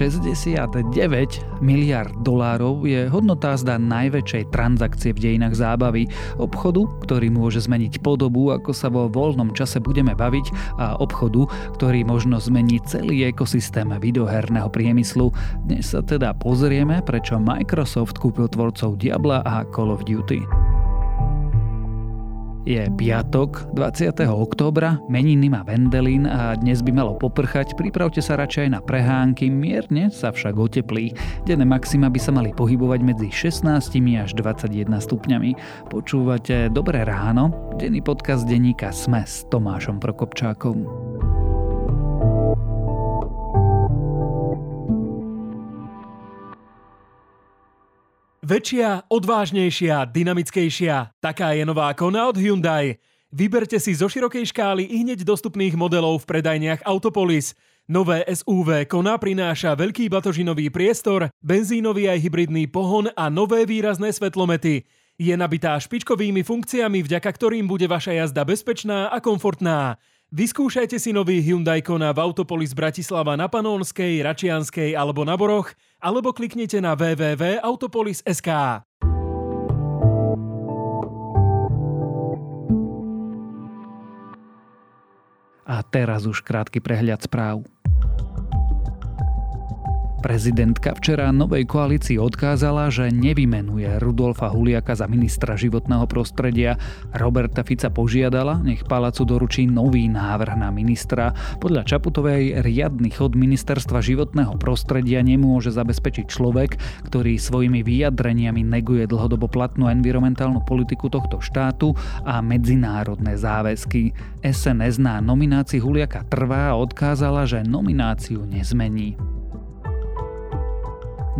69 miliard dolárov je hodnota zda najväčšej transakcie v dejinách zábavy, obchodu, ktorý môže zmeniť podobu, ako sa vo voľnom čase budeme baviť a obchodu, ktorý možno zmení celý ekosystém videoherného priemyslu. Dnes sa teda pozrieme, prečo Microsoft kúpil tvorcov Diabla a Call of Duty. Je piatok, 20. októbra, meniny má Vendelin a dnes by malo poprchať, pripravte sa radšej na prehánky, mierne sa však oteplí. Denné maxima by sa mali pohybovať medzi 16 až 21 stupňami. Počúvate Dobré ráno, denný podcast denníka Sme s Tomášom Prokopčákom. Väčšia, odvážnejšia, dynamickejšia. Taká je nová Kona od Hyundai. Vyberte si zo širokej škály i hneď dostupných modelov v predajniach Autopolis. Nové SUV Kona prináša veľký batožinový priestor, benzínový aj hybridný pohon a nové výrazné svetlomety. Je nabitá špičkovými funkciami, vďaka ktorým bude vaša jazda bezpečná a komfortná. Vyskúšajte si nový Hyundai Kona v Autopolis Bratislava na Panónskej, Račianskej alebo na Boroch, alebo kliknite na www.autopolis.sk. A teraz už krátky prehľad správ. Prezidentka včera novej koalícii odkázala, že nevymenuje Rudolfa Huliaka za ministra životného prostredia. Roberta Fica požiadala, nech palácu doručí nový návrh na ministra. Podľa Čaputovej riadny chod ministerstva životného prostredia nemôže zabezpečiť človek, ktorý svojimi vyjadreniami neguje dlhodobo platnú environmentálnu politiku tohto štátu a medzinárodné záväzky. SNS na nominácii Huliaka trvá a odkázala, že nomináciu nezmení.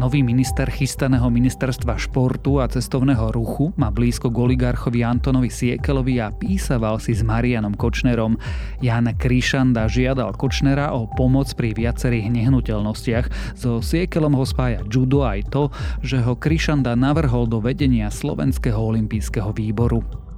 Nový minister chystaného ministerstva športu a cestovného ruchu má blízko k oligarchovi Antonovi Siekelovi a písaval si s Marianom Kočnerom. Jan Kríšanda žiadal Kočnera o pomoc pri viacerých nehnuteľnostiach. So Siekelom ho spája judo aj to, že ho Kríšanda navrhol do vedenia Slovenského olympijského výboru.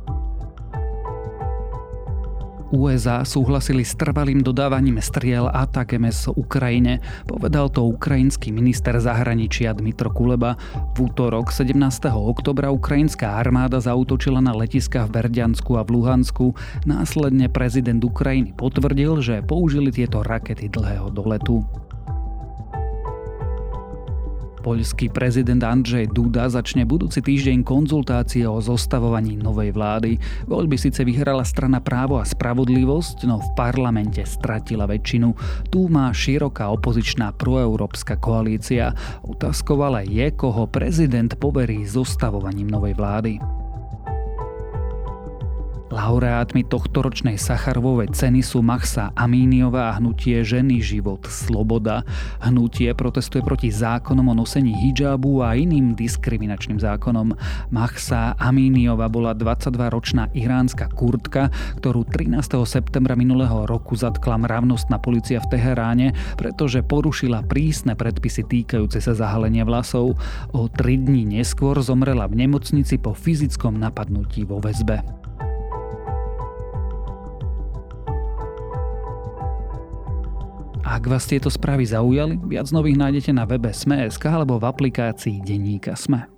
USA súhlasili s trvalým dodávaním striel a z Ukrajine, povedal to ukrajinský minister zahraničia Dmitro Kuleba. V útorok 17. oktobra ukrajinská armáda zautočila na letiska v Berďansku a v Luhansku. Následne prezident Ukrajiny potvrdil, že použili tieto rakety dlhého doletu. Poľský prezident Andrzej Duda začne budúci týždeň konzultácie o zostavovaní novej vlády. Voľby síce vyhrala strana Právo a spravodlivosť, no v parlamente stratila väčšinu. Tu má široká opozičná proeurópska koalícia. Otázkou ale je, koho prezident poverí zostavovaním novej vlády. Laureátmi tohtoročnej Sacharovovej ceny sú Maxa Amíniová a hnutie Ženy, život, sloboda. Hnutie protestuje proti zákonom o nosení hijabu a iným diskriminačným zákonom. Maxa Amíniová bola 22-ročná iránska kurtka, ktorú 13. septembra minulého roku zatkla mravnostná policia v Teheráne, pretože porušila prísne predpisy týkajúce sa zahalenia vlasov. O tri dní neskôr zomrela v nemocnici po fyzickom napadnutí vo väzbe. Ak vás tieto správy zaujali, viac nových nájdete na webe Sme.sk alebo v aplikácii Denníka Sme.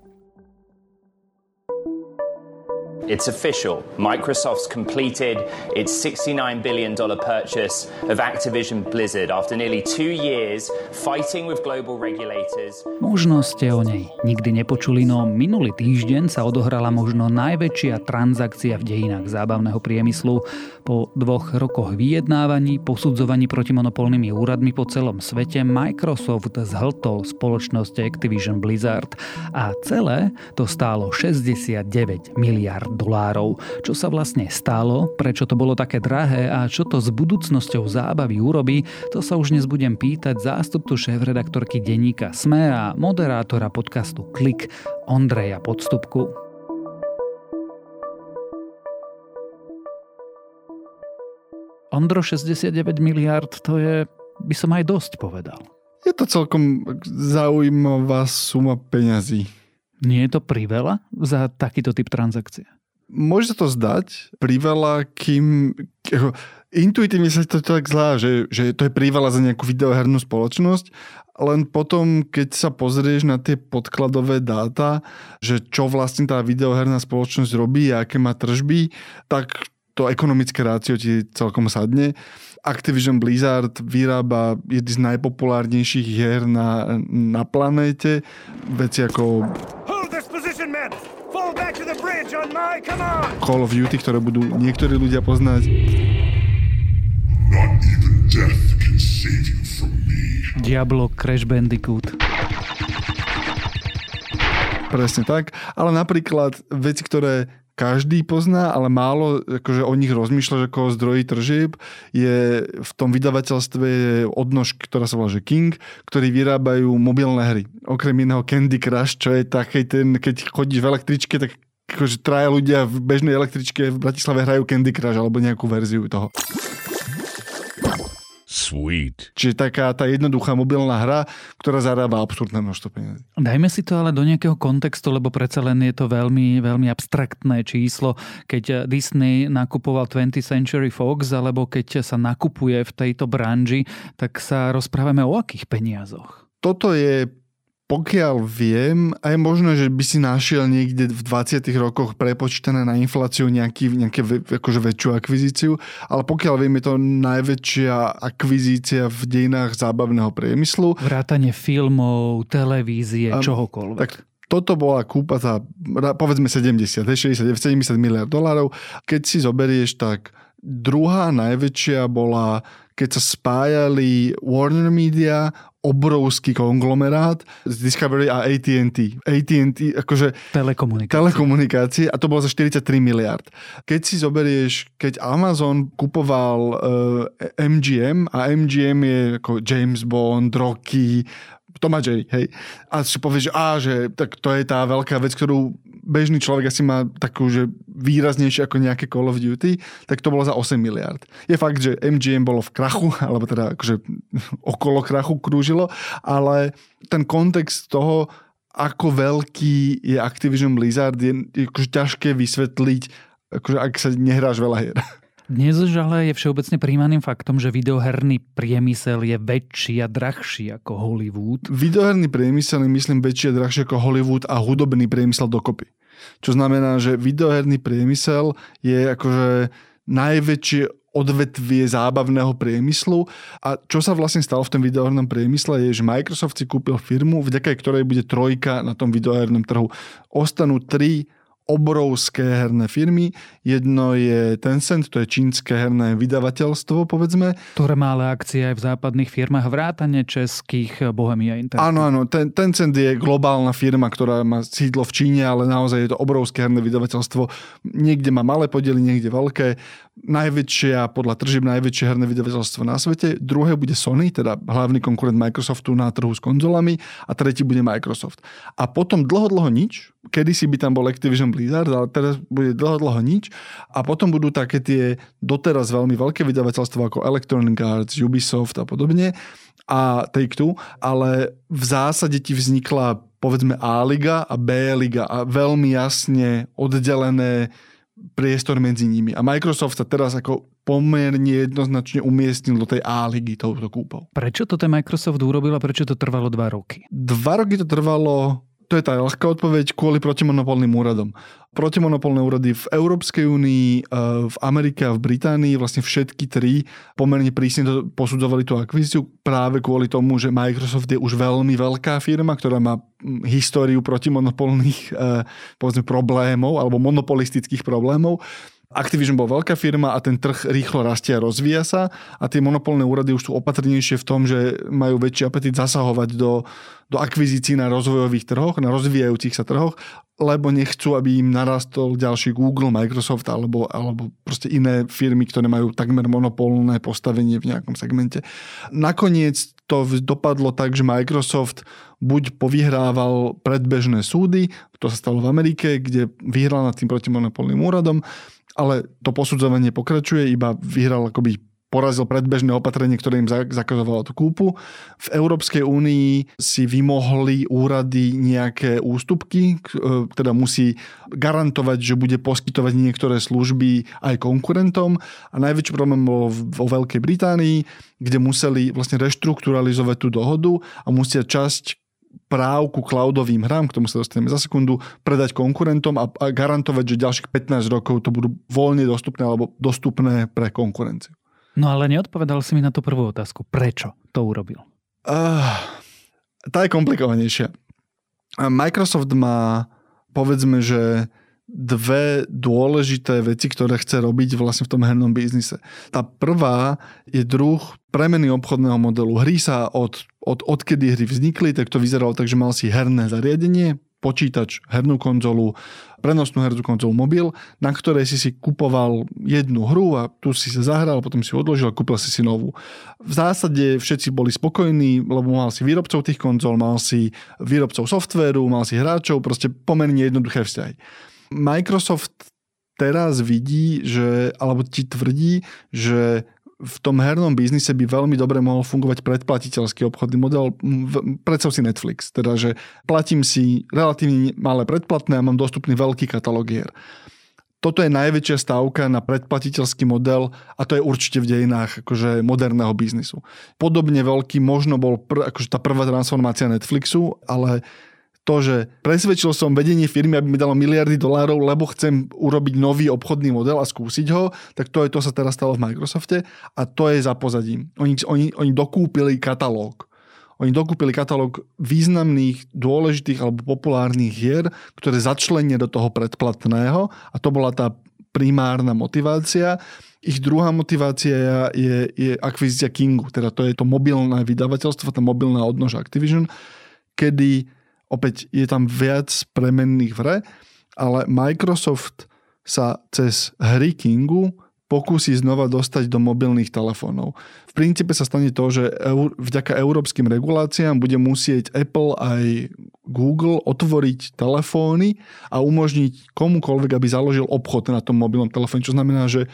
It's official. Microsoft's completed its $69 billion purchase of Activision Blizzard after nearly two years fighting with global regulators. Možno ste o nej nikdy nepočuli, no minulý týždeň sa odohrala možno najväčšia transakcia v dejinách zábavného priemyslu. Po dvoch rokoch vyjednávaní, posudzovaní protimonopolnými úradmi po celom svete Microsoft zhltol spoločnosť Activision Blizzard a celé to stálo 69 miliard dolárov. Čo sa vlastne stalo, prečo to bolo také drahé a čo to s budúcnosťou zábavy urobí, to sa už dnes budem pýtať zástupcu šéf-redaktorky denníka SME a moderátora podcastu Klik Ondreja Podstupku. Ondro, 69 miliard, to je, by som aj dosť povedal. Je to celkom zaujímavá suma peňazí. Nie je to priveľa za takýto typ transakcie? Môže sa to zdať priveľa, kým... intuitívne sa to tak zlá, že, že to je prívala za nejakú videohernú spoločnosť, len potom, keď sa pozrieš na tie podkladové dáta, že čo vlastne tá videoherná spoločnosť robí a aké má tržby, tak to ekonomické rácio ti celkom sadne. Activision Blizzard vyrába jedny z najpopulárnejších hier na, na planéte. Veci ako Call of Duty, ktoré budú niektorí ľudia poznať. Not even death can save you from Diablo Crash Bandicoot. Presne tak, ale napríklad veci, ktoré každý pozná, ale málo akože o nich rozmýšľa, že koho zdrojí tržieb, je v tom vydavateľstve je odnož, ktorá sa volá že King, ktorí vyrábajú mobilné hry. Okrem iného Candy Crush, čo je taký ten, keď chodíš v električke, tak akože traja ľudia v bežnej električke v Bratislave hrajú Candy Crush alebo nejakú verziu toho. Sweet. Čiže taká tá jednoduchá mobilná hra, ktorá zarába absurdné množstvo peniazí. Dajme si to ale do nejakého kontextu, lebo predsa len je to veľmi, veľmi abstraktné číslo. Keď Disney nakupoval 20th Century Fox, alebo keď sa nakupuje v tejto branži, tak sa rozprávame o akých peniazoch? Toto je pokiaľ viem, aj možno, že by si našiel niekde v 20 rokoch prepočítané na infláciu nejaký, nejaké akože väčšiu akvizíciu, ale pokiaľ viem, je to najväčšia akvizícia v dejinách zábavného priemyslu. Vrátanie filmov, televízie, um, čohokoľvek. Tak toto bola kúpa za povedzme 70, 60, 70 miliard dolárov. Keď si zoberieš, tak druhá najväčšia bola keď sa spájali Warner Media, obrovský konglomerát z Discovery a AT&T. AT&T, akože... Telekomunikácie. Telekomunikácie a to bolo za 43 miliard. Keď si zoberieš, keď Amazon kupoval uh, eh, MGM a MGM je ako James Bond, Rocky, Tom a Jerry, hej. A si povieš, že á, že tak to je tá veľká vec, ktorú bežný človek asi má takú, že výraznejšie ako nejaké Call of Duty, tak to bolo za 8 miliard. Je fakt, že MGM bolo v krachu, alebo teda akože okolo krachu krúžilo, ale ten kontext toho, ako veľký je Activision Blizzard, je, akože ťažké vysvetliť, akože ak sa nehráš veľa hier. Dnes ale je všeobecne príjmaným faktom, že videoherný priemysel je väčší a drahší ako Hollywood. Videoherný priemysel je myslím väčší a drahší ako Hollywood a hudobný priemysel dokopy. Čo znamená, že videoherný priemysel je akože najväčšie odvetvie zábavného priemyslu. A čo sa vlastne stalo v tom videohernom priemysle je, že Microsoft si kúpil firmu, vďaka ktorej bude trojka na tom videohernom trhu. Ostanú tri obrovské herné firmy. Jedno je Tencent, to je čínske herné vydavateľstvo, povedzme. Ktoré má ale akcie aj v západných firmách, vrátane českých Bohemia Interactive. Áno, áno. Ten, Tencent je globálna firma, ktorá má sídlo v Číne, ale naozaj je to obrovské herné vydavateľstvo. Niekde má malé podiely, niekde veľké najväčšia, podľa tržieb najväčšie herné vydavateľstvo na svete. Druhé bude Sony, teda hlavný konkurent Microsoftu na trhu s konzolami a tretí bude Microsoft. A potom dlho, dlho nič. Kedysi by tam bol Activision Blizzard, ale teraz bude dlho, dlho nič. A potom budú také tie doteraz veľmi veľké vydavateľstva ako Electronic Arts, Ubisoft a podobne a Take-Two, ale v zásade ti vznikla povedzme A-liga a B-liga a veľmi jasne oddelené priestor medzi nimi. A Microsoft sa teraz ako pomerne jednoznačne umiestnil do tej A-ligy touto kúpou. Prečo to ten Microsoft urobil a prečo to trvalo dva roky? Dva roky to trvalo to je tá ľahká odpoveď kvôli protimonopolným úradom. Protimonopolné úrady v Európskej únii, e, v Amerike a v Británii, vlastne všetky tri pomerne prísne posudzovali tú akvizíciu práve kvôli tomu, že Microsoft je už veľmi veľká firma, ktorá má históriu protimonopolných e, povedzme, problémov alebo monopolistických problémov Activision bol veľká firma a ten trh rýchlo rastie a rozvíja sa a tie monopolné úrady už sú opatrnejšie v tom, že majú väčší apetit zasahovať do, do akvizícií na rozvojových trhoch, na rozvíjajúcich sa trhoch, lebo nechcú, aby im narastol ďalší Google, Microsoft alebo, alebo proste iné firmy, ktoré majú takmer monopolné postavenie v nejakom segmente. Nakoniec to dopadlo tak, že Microsoft buď povyhrával predbežné súdy, to sa stalo v Amerike, kde vyhral nad tým protimonopolným úradom, ale to posudzovanie pokračuje, iba vyhral akoby porazil predbežné opatrenie, ktoré im zakazovalo tú kúpu. V Európskej únii si vymohli úrady nejaké ústupky, e, teda musí garantovať, že bude poskytovať niektoré služby aj konkurentom a najväčší problém bol vo Veľkej Británii, kde museli vlastne reštrukturalizovať tú dohodu a musia časť práv ku cloudovým hrám, k tomu sa dostaneme za sekundu, predať konkurentom a, a garantovať, že ďalších 15 rokov to budú voľne dostupné alebo dostupné pre konkurenciu. No ale neodpovedal si mi na tú prvú otázku. Prečo to urobil? Uh, tá je komplikovanejšia. Microsoft má, povedzme, že dve dôležité veci, ktoré chce robiť vlastne v tom hernom biznise. Tá prvá je druh premeny obchodného modelu. Hry sa od, od, odkedy hry vznikli, tak to vyzeralo tak, že mal si herné zariadenie, počítač, hernú konzolu, prenosnú hernú konzolu mobil, na ktorej si si kupoval jednu hru a tu si sa zahral, potom si odložil a kúpil si si novú. V zásade všetci boli spokojní, lebo mal si výrobcov tých konzol, mal si výrobcov softvéru, mal si hráčov, proste pomerne jednoduché vzťahy. Microsoft teraz vidí, že, alebo ti tvrdí, že v tom hernom biznise by veľmi dobre mohol fungovať predplatiteľský obchodný model. Predstav si Netflix, teda že platím si relatívne malé predplatné a mám dostupný veľký katalóg hier. Toto je najväčšia stávka na predplatiteľský model a to je určite v dejinách akože moderného biznisu. Podobne veľký možno bol pr- akože tá prvá transformácia Netflixu, ale to, že presvedčil som vedenie firmy, aby mi dalo miliardy dolárov, lebo chcem urobiť nový obchodný model a skúsiť ho, tak to je to sa teraz stalo v Microsofte a to je za pozadím. Oni, oni, oni dokúpili katalóg. Oni dokúpili katalóg významných, dôležitých alebo populárnych hier, ktoré začlenie do toho predplatného a to bola tá primárna motivácia. Ich druhá motivácia je, je akvizícia Kingu, teda to je to mobilné vydavateľstvo, tá mobilná odnož Activision, kedy Opäť je tam viac premenných v hre, ale Microsoft sa cez hry Kingu pokúsi znova dostať do mobilných telefónov. V princípe sa stane to, že vďaka európskym reguláciám bude musieť Apple aj Google otvoriť telefóny a umožniť komukoľvek, aby založil obchod na tom mobilnom telefóne, čo znamená, že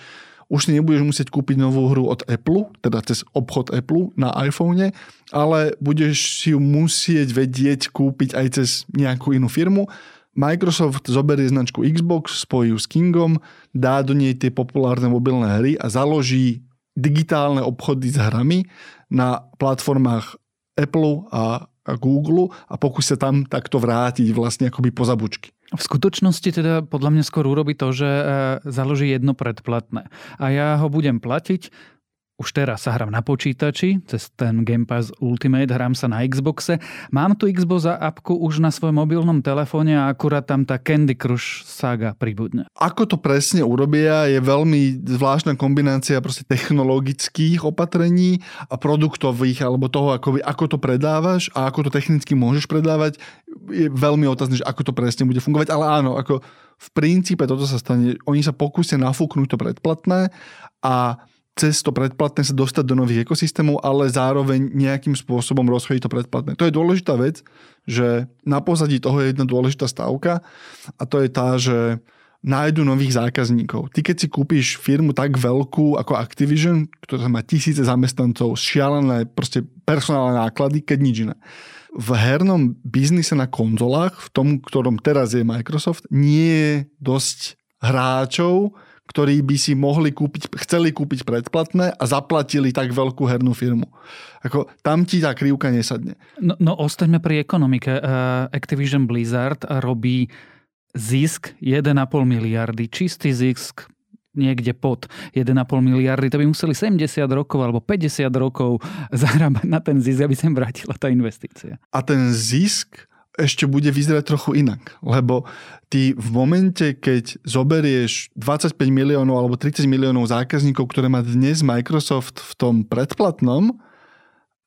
už si nebudeš musieť kúpiť novú hru od Apple, teda cez obchod Apple na iPhone, ale budeš si ju musieť vedieť kúpiť aj cez nejakú inú firmu. Microsoft zoberie značku Xbox, spojí ju s Kingom, dá do nej tie populárne mobilné hry a založí digitálne obchody s hrami na platformách Apple a, Google a pokúsi sa tam takto vrátiť vlastne akoby po. V skutočnosti teda podľa mňa skôr urobí to, že e, založí jedno predplatné. A ja ho budem platiť už teraz sa hrám na počítači, cez ten Game Pass Ultimate, hrám sa na Xboxe. Mám tu Xbox a appku už na svojom mobilnom telefóne a akurát tam tá Candy Crush saga pribudne. Ako to presne urobia, je veľmi zvláštna kombinácia proste technologických opatrení a produktových, alebo toho, ako, ako to predávaš a ako to technicky môžeš predávať. Je veľmi otázne, že ako to presne bude fungovať, ale áno, ako v princípe toto sa stane. Oni sa pokúsia nafúknuť to predplatné a cez to predplatné sa dostať do nových ekosystémov, ale zároveň nejakým spôsobom rozchodiť to predplatné. To je dôležitá vec, že na pozadí toho je jedna dôležitá stavka a to je tá, že nájdu nových zákazníkov. Ty keď si kúpiš firmu tak veľkú ako Activision, ktorá má tisíce zamestnancov, šialené proste personálne náklady, keď nič iné. V hernom biznise na konzolách, v tom, ktorom teraz je Microsoft, nie je dosť hráčov, ktorí by si mohli kúpiť, chceli kúpiť predplatné a zaplatili tak veľkú hernú firmu. Ako, tam ti tá krivka nesadne. No, no ostaňme pri ekonomike. Uh, Activision Blizzard robí zisk 1,5 miliardy, čistý zisk niekde pod 1,5 miliardy, to by museli 70 rokov alebo 50 rokov zarábať na ten zisk, aby sa im vrátila tá investícia. A ten zisk ešte bude vyzerať trochu inak. Lebo ty v momente, keď zoberieš 25 miliónov alebo 30 miliónov zákazníkov, ktoré má dnes Microsoft v tom predplatnom,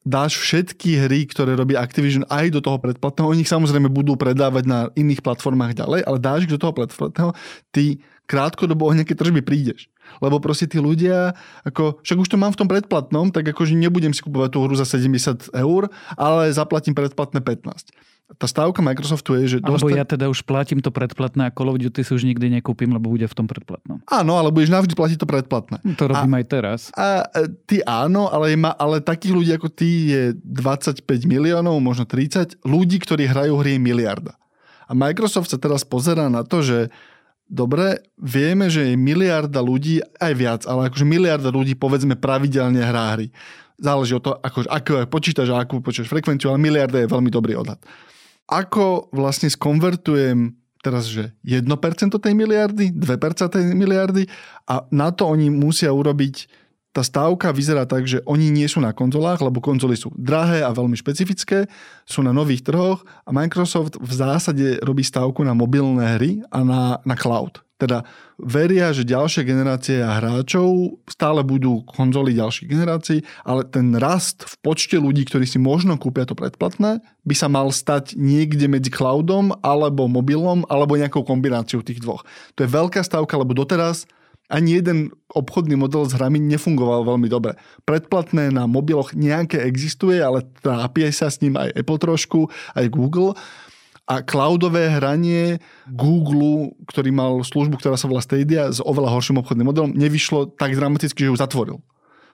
dáš všetky hry, ktoré robí Activision aj do toho predplatného, oni ich samozrejme budú predávať na iných platformách ďalej, ale dáš ich do toho predplatného, ty krátkodobo o nejaké tržby prídeš. Lebo proste tí ľudia, ako, však už to mám v tom predplatnom, tak akože nebudem si kupovať tú hru za 70 eur, ale zaplatím predplatné 15 tá stávka Microsoftu je, že... Alebo dostať... ja teda už platím to predplatné a Call of Duty si už nikdy nekúpim, lebo bude v tom predplatnom. Áno, ale budeš navždy platiť to predplatné. No, to robím a, aj teraz. A e, ty áno, ale, ma, ale takých ľudí ako ty je 25 miliónov, možno 30. Ľudí, ktorí hrajú hry je miliarda. A Microsoft sa teraz pozerá na to, že dobre, vieme, že je miliarda ľudí, aj viac, ale akože miliarda ľudí povedzme pravidelne hrá hry. Záleží od toho, ako, ako počítaš a akú počítaš frekvenciu, ale miliarda je veľmi dobrý odhad ako vlastne skonvertujem teraz, že 1% tej miliardy, 2% tej miliardy a na to oni musia urobiť tá stávka vyzerá tak, že oni nie sú na konzolách, lebo konzoly sú drahé a veľmi špecifické, sú na nových trhoch a Microsoft v zásade robí stávku na mobilné hry a na, na cloud. Teda veria, že ďalšie generácie hráčov stále budú konzoly ďalších generácií, ale ten rast v počte ľudí, ktorí si možno kúpia to predplatné, by sa mal stať niekde medzi cloudom alebo mobilom alebo nejakou kombináciou tých dvoch. To je veľká stavka, lebo doteraz ani jeden obchodný model s hrami nefungoval veľmi dobre. Predplatné na mobiloch nejaké existuje, ale trápia sa s ním aj Apple trošku, aj Google a cloudové hranie Google, ktorý mal službu, ktorá sa volá Stadia, s oveľa horším obchodným modelom, nevyšlo tak dramaticky, že ju zatvoril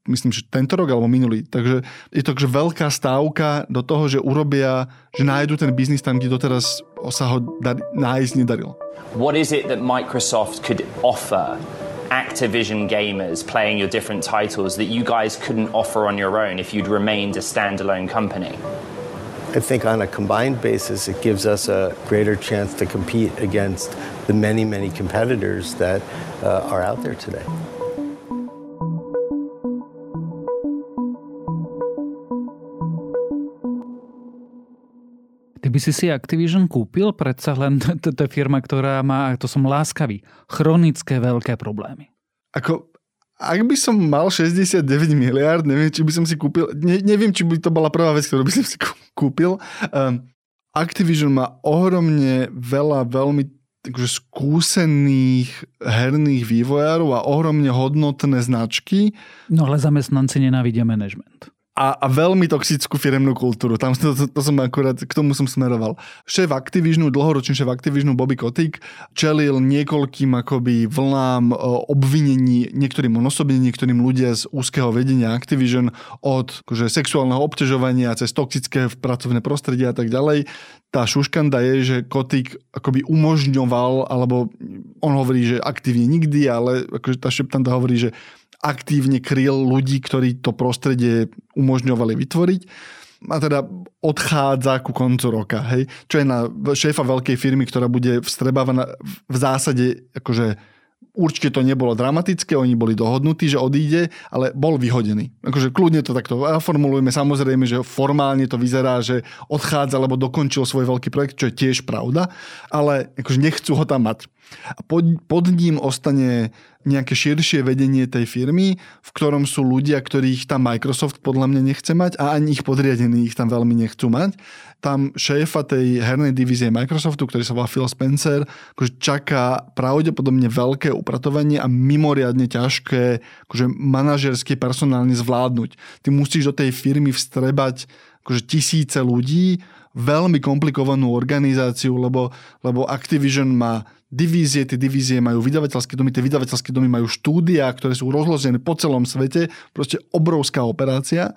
myslím, že tento rok alebo minulý. Takže je to že veľká stávka do toho, že urobia, že nájdu ten biznis tam, kde doteraz sa ho dar- nájsť nedarilo. What is it that Microsoft could offer Activision gamers playing your different titles that you guys couldn't offer on your own if you'd remained a standalone company? I think on a combined basis, it gives us a greater chance to compete against the many, many competitors that uh, are out there today. Ty by si si Activision kúpil? Predsa len to je firma, ktorá má, to som láskavý, chronické veľké problémy. Ako ak by som mal 69 miliard, neviem, či by som si kúpil, ne, neviem, či by to bola prvá vec, ktorú by som si kúpil. Um, Activision má ohromne veľa veľmi takže skúsených herných vývojárov a ohromne hodnotné značky. No ale zamestnanci nenávidia management a, a veľmi toxickú firemnú kultúru. Tam to, to, to som akurát, k tomu som smeroval. Šéf Activisionu, dlhoročný šéf Activisionu Bobby Kotick čelil niekoľkým akoby vlnám e, obvinení, niektorým osobne, niektorým ľudia z úzkeho vedenia Activision od akože, sexuálneho obťažovania cez toxické pracovné prostredie a tak ďalej. Tá šuškanda je, že Kotick akoby umožňoval, alebo on hovorí, že aktívne nikdy, ale akože tá šeptanda hovorí, že aktívne kryl ľudí, ktorí to prostredie umožňovali vytvoriť a teda odchádza ku koncu roka, hej? Čo je na šéfa veľkej firmy, ktorá bude vstrebávaná v zásade akože určite to nebolo dramatické, oni boli dohodnutí, že odíde, ale bol vyhodený. Akože kľudne to takto formulujeme, samozrejme, že formálne to vyzerá, že odchádza, lebo dokončil svoj veľký projekt, čo je tiež pravda, ale akože nechcú ho tam mať. A pod, pod ním ostane nejaké širšie vedenie tej firmy, v ktorom sú ľudia, ktorých tam Microsoft podľa mňa nechce mať a ani ich podriadení ich tam veľmi nechcú mať. Tam šéfa tej hernej divízie Microsoftu, ktorý sa volá Phil Spencer, akože čaká pravdepodobne veľké upratovanie a mimoriadne ťažké akože manažerské personálne zvládnuť. Ty musíš do tej firmy vstrebať akože tisíce ľudí, veľmi komplikovanú organizáciu, lebo, lebo Activision má divízie, tie divízie majú vydavateľské domy, tie vydavateľské domy majú štúdia, ktoré sú rozložené po celom svete, proste obrovská operácia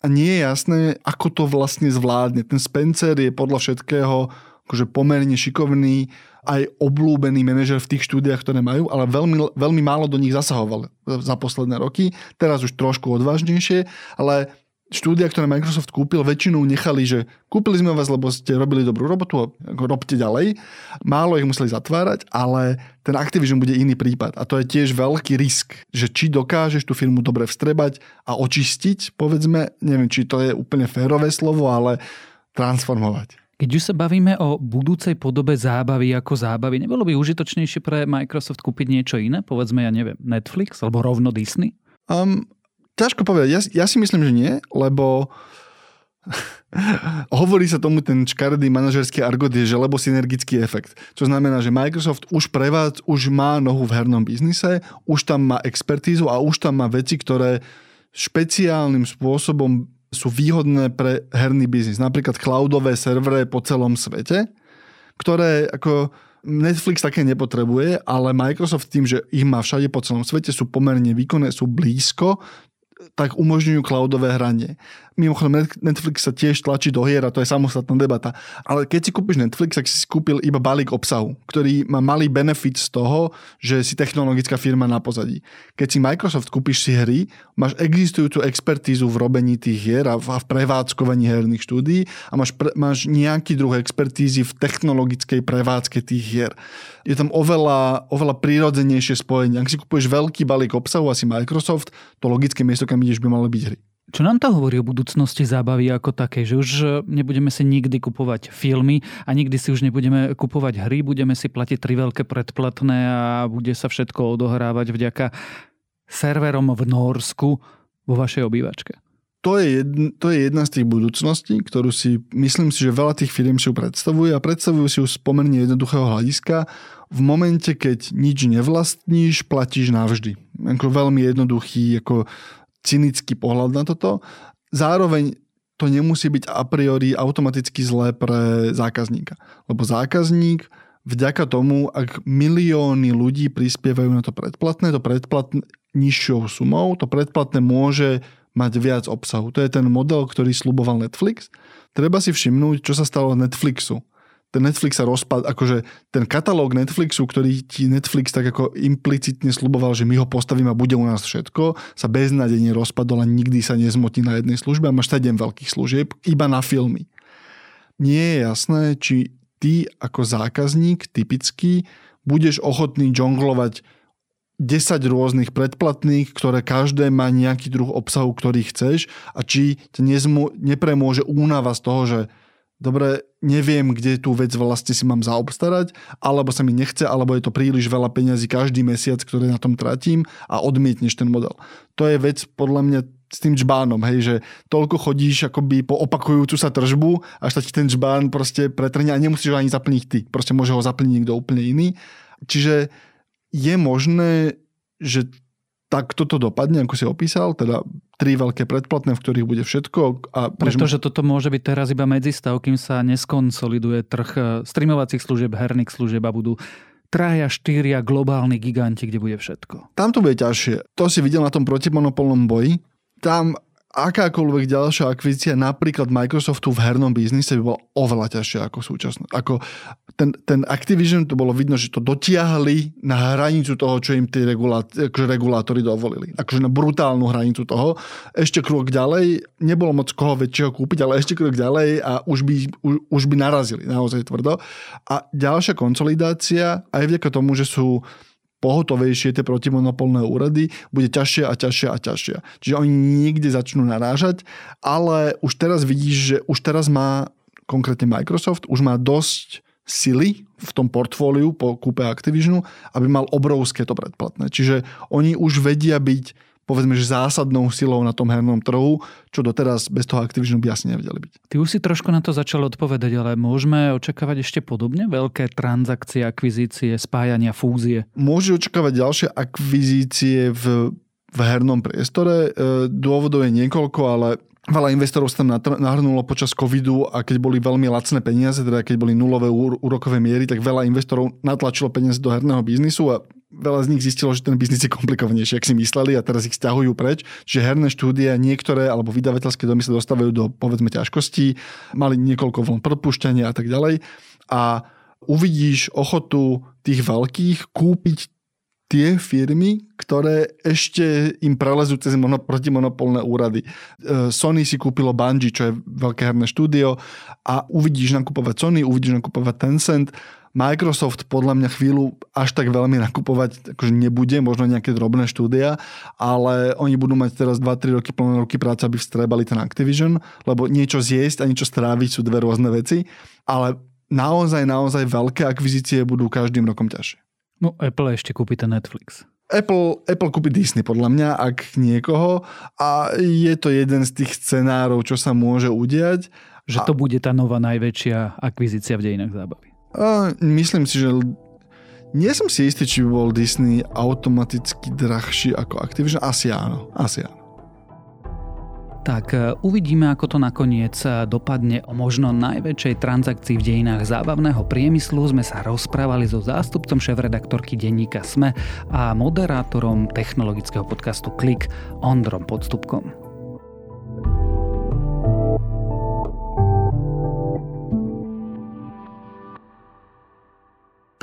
a nie je jasné, ako to vlastne zvládne. Ten Spencer je podľa všetkého akože pomerne šikovný, aj oblúbený manažer v tých štúdiách, ktoré majú, ale veľmi, veľmi málo do nich zasahoval za posledné roky. Teraz už trošku odvážnejšie, ale štúdia, ktoré Microsoft kúpil, väčšinou nechali, že kúpili sme vás, lebo ste robili dobrú robotu, robte ďalej. Málo ich museli zatvárať, ale ten Activision bude iný prípad. A to je tiež veľký risk, že či dokážeš tú firmu dobre vstrebať a očistiť, povedzme, neviem, či to je úplne férové slovo, ale transformovať. Keď už sa bavíme o budúcej podobe zábavy ako zábavy, nebolo by užitočnejšie pre Microsoft kúpiť niečo iné? Povedzme, ja neviem, Netflix alebo rovno Disney? Um, Ťažko povedať. Ja, ja si myslím, že nie, lebo Hovorí sa tomu ten škaredý manažerský argot je, že lebo synergický efekt. Čo znamená, že Microsoft už prevádz, už má nohu v hernom biznise, už tam má expertízu a už tam má veci, ktoré špeciálnym spôsobom sú výhodné pre herný biznis. Napríklad cloudové servery po celom svete, ktoré ako Netflix také nepotrebuje, ale Microsoft tým, že ich má všade po celom svete, sú pomerne výkonné, sú blízko, tak umožňujú cloudové hranie. Mimochodom, Netflix sa tiež tlačí do hier a to je samostatná debata. Ale keď si kúpiš Netflix, tak si kúpil iba balík obsahu, ktorý má malý benefit z toho, že si technologická firma na pozadí. Keď si Microsoft kúpiš si hry, máš existujúcu expertízu v robení tých hier a v, prevádzkovaní herných štúdií a máš, pre, máš nejaký druh expertízy v technologickej prevádzke tých hier. Je tam oveľa, oveľa prírodzenejšie spojenie. Ak si kúpuješ veľký balík obsahu, asi Microsoft, to logické miesto, kam ideš, by mali byť hry. Čo nám to hovorí o budúcnosti zábavy ako také, že už nebudeme si nikdy kupovať filmy a nikdy si už nebudeme kupovať hry, budeme si platiť tri veľké predplatné a bude sa všetko odohrávať vďaka serverom v Norsku vo vašej obývačke? To je, jedna, to je jedna z tých budúcností, ktorú si, myslím si, že veľa tých firm si ju predstavuje a predstavujú si ju z pomerne jednoduchého hľadiska. V momente, keď nič nevlastníš, platíš navždy. Ako veľmi jednoduchý, ako cynický pohľad na toto. Zároveň to nemusí byť a priori automaticky zlé pre zákazníka. Lebo zákazník vďaka tomu, ak milióny ľudí prispievajú na to predplatné, to predplatné nižšou sumou, to predplatné môže mať viac obsahu. To je ten model, ktorý sluboval Netflix. Treba si všimnúť, čo sa stalo Netflixu ten Netflix sa rozpad, akože ten katalóg Netflixu, ktorý ti Netflix tak ako implicitne sluboval, že my ho postavíme a bude u nás všetko, sa beznádejne rozpadol a nikdy sa nezmotí na jednej službe a máš 7 veľkých služieb iba na filmy. Nie je jasné, či ty ako zákazník typický budeš ochotný žonglovať 10 rôznych predplatných, ktoré každé má nejaký druh obsahu, ktorý chceš a či ťa nepremôže únava z toho, že dobre, neviem, kde tú vec vlastne si mám zaobstarať, alebo sa mi nechce, alebo je to príliš veľa peňazí každý mesiac, ktoré na tom tratím a odmietneš ten model. To je vec podľa mňa s tým čbánom, hej, že toľko chodíš akoby po opakujúcu sa tržbu, až sa ti ten čbán proste pretrne a nemusíš ho ani zaplniť ty. Proste môže ho zaplniť niekto úplne iný. Čiže je možné, že tak toto dopadne, ako si opísal, teda tri veľké predplatné, v ktorých bude všetko. A Pretože toto môže byť teraz iba medzistav, kým sa neskonsoliduje trh eh, streamovacích služieb, herných služieb a budú traja, štyria globálni giganti, kde bude všetko. Tam to bude ťažšie. To si videl na tom protimonopolnom boji. Tam akákoľvek ďalšia akvizícia napríklad Microsoftu v hernom biznise by bola oveľa ťažšia ako súčasná. Ako ten, ten Activision, to bolo vidno, že to dotiahli na hranicu toho, čo im tí akože regulátori dovolili. Akože na brutálnu hranicu toho. Ešte krok ďalej, nebolo moc koho väčšieho kúpiť, ale ešte krok ďalej a už by, už, už by narazili naozaj tvrdo. A ďalšia konsolidácia, aj vďaka tomu, že sú pohotovejšie tie protimonopolné úrady, bude ťažšie a ťažšie a ťažšie. Čiže oni niekde začnú narážať, ale už teraz vidíš, že už teraz má konkrétne Microsoft, už má dosť sily v tom portfóliu po kúpe Activisionu, aby mal obrovské to predplatné. Čiže oni už vedia byť povedzme, že zásadnou silou na tom hernom trhu, čo doteraz bez toho Activision by asi nevedeli byť. Ty už si trošku na to začal odpovedať, ale môžeme očakávať ešte podobne veľké transakcie, akvizície, spájania, fúzie? Môže očakávať ďalšie akvizície v, v hernom priestore. E, dôvodov je niekoľko, ale Veľa investorov sa tam nahrnulo počas covidu a keď boli veľmi lacné peniaze, teda keď boli nulové úrokové miery, tak veľa investorov natlačilo peniaze do herného biznisu a veľa z nich zistilo, že ten biznis je komplikovanejší, ak si mysleli a teraz ich stiahujú preč. Čiže herné štúdie niektoré alebo vydavateľské domy sa dostávajú do povedzme ťažkostí, mali niekoľko vln propúšťania a tak ďalej. A uvidíš ochotu tých veľkých kúpiť tie firmy, ktoré ešte im prelezú cez mono, protimonopolné úrady. E, Sony si kúpilo Bungie, čo je veľké herné štúdio a uvidíš nakupovať Sony, uvidíš nakupovať Tencent. Microsoft podľa mňa chvíľu až tak veľmi nakupovať akože nebude, možno nejaké drobné štúdia, ale oni budú mať teraz 2-3 roky plné roky práce, aby vstrebali ten Activision, lebo niečo zjesť a niečo stráviť sú dve rôzne veci, ale naozaj, naozaj veľké akvizície budú každým rokom ťažšie. No Apple ešte kúpi ten Netflix. Apple, Apple kúpi Disney podľa mňa, ak niekoho a je to jeden z tých scenárov, čo sa môže udiať. Že to a... bude tá nová najväčšia akvizícia v dejinách zábavy. A myslím si, že nie som si istý, či by bol Disney automaticky drahší ako Activision. Asi áno. Asi áno. Tak e, uvidíme, ako to nakoniec e, dopadne. O možno najväčšej transakcii v dejinách zábavného priemyslu sme sa rozprávali so zástupcom šéf-redaktorky denníka SME a moderátorom technologického podcastu Klik Ondrom Podstupkom.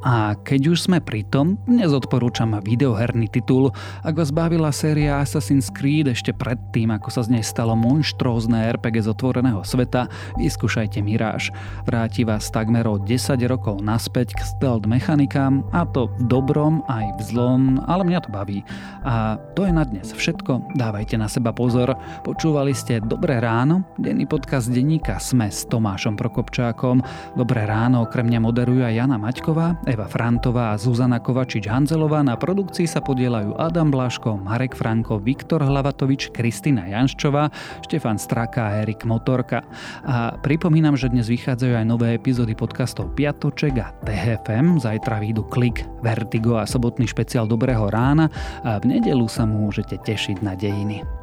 A keď už sme pri tom, dnes odporúčam videoherný titul. Ak vás bavila séria Assassin's Creed ešte predtým, ako sa z nej stalo monštrózne RPG z otvoreného sveta, vyskúšajte Mirage. Vráti vás takmer o 10 rokov naspäť k stealth mechanikám, a to v dobrom aj v zlom, ale mňa to baví. A to je na dnes všetko, dávajte na seba pozor. Počúvali ste Dobré ráno, denný podcast denníka Sme s Tomášom Prokopčákom. Dobré ráno okrem mňa moderujú aj Jana Maťková, Eva Frantová a Zuzana Kovačič-Hanzelová. Na produkcii sa podielajú Adam Blaško, Marek Franko, Viktor Hlavatovič, Kristina Janščová, Štefan Straka a Erik Motorka. A pripomínam, že dnes vychádzajú aj nové epizódy podcastov Piatoček a TFM. Zajtra výjdu Klik, Vertigo a sobotný špeciál Dobrého rána a v nedelu sa môžete tešiť na dejiny.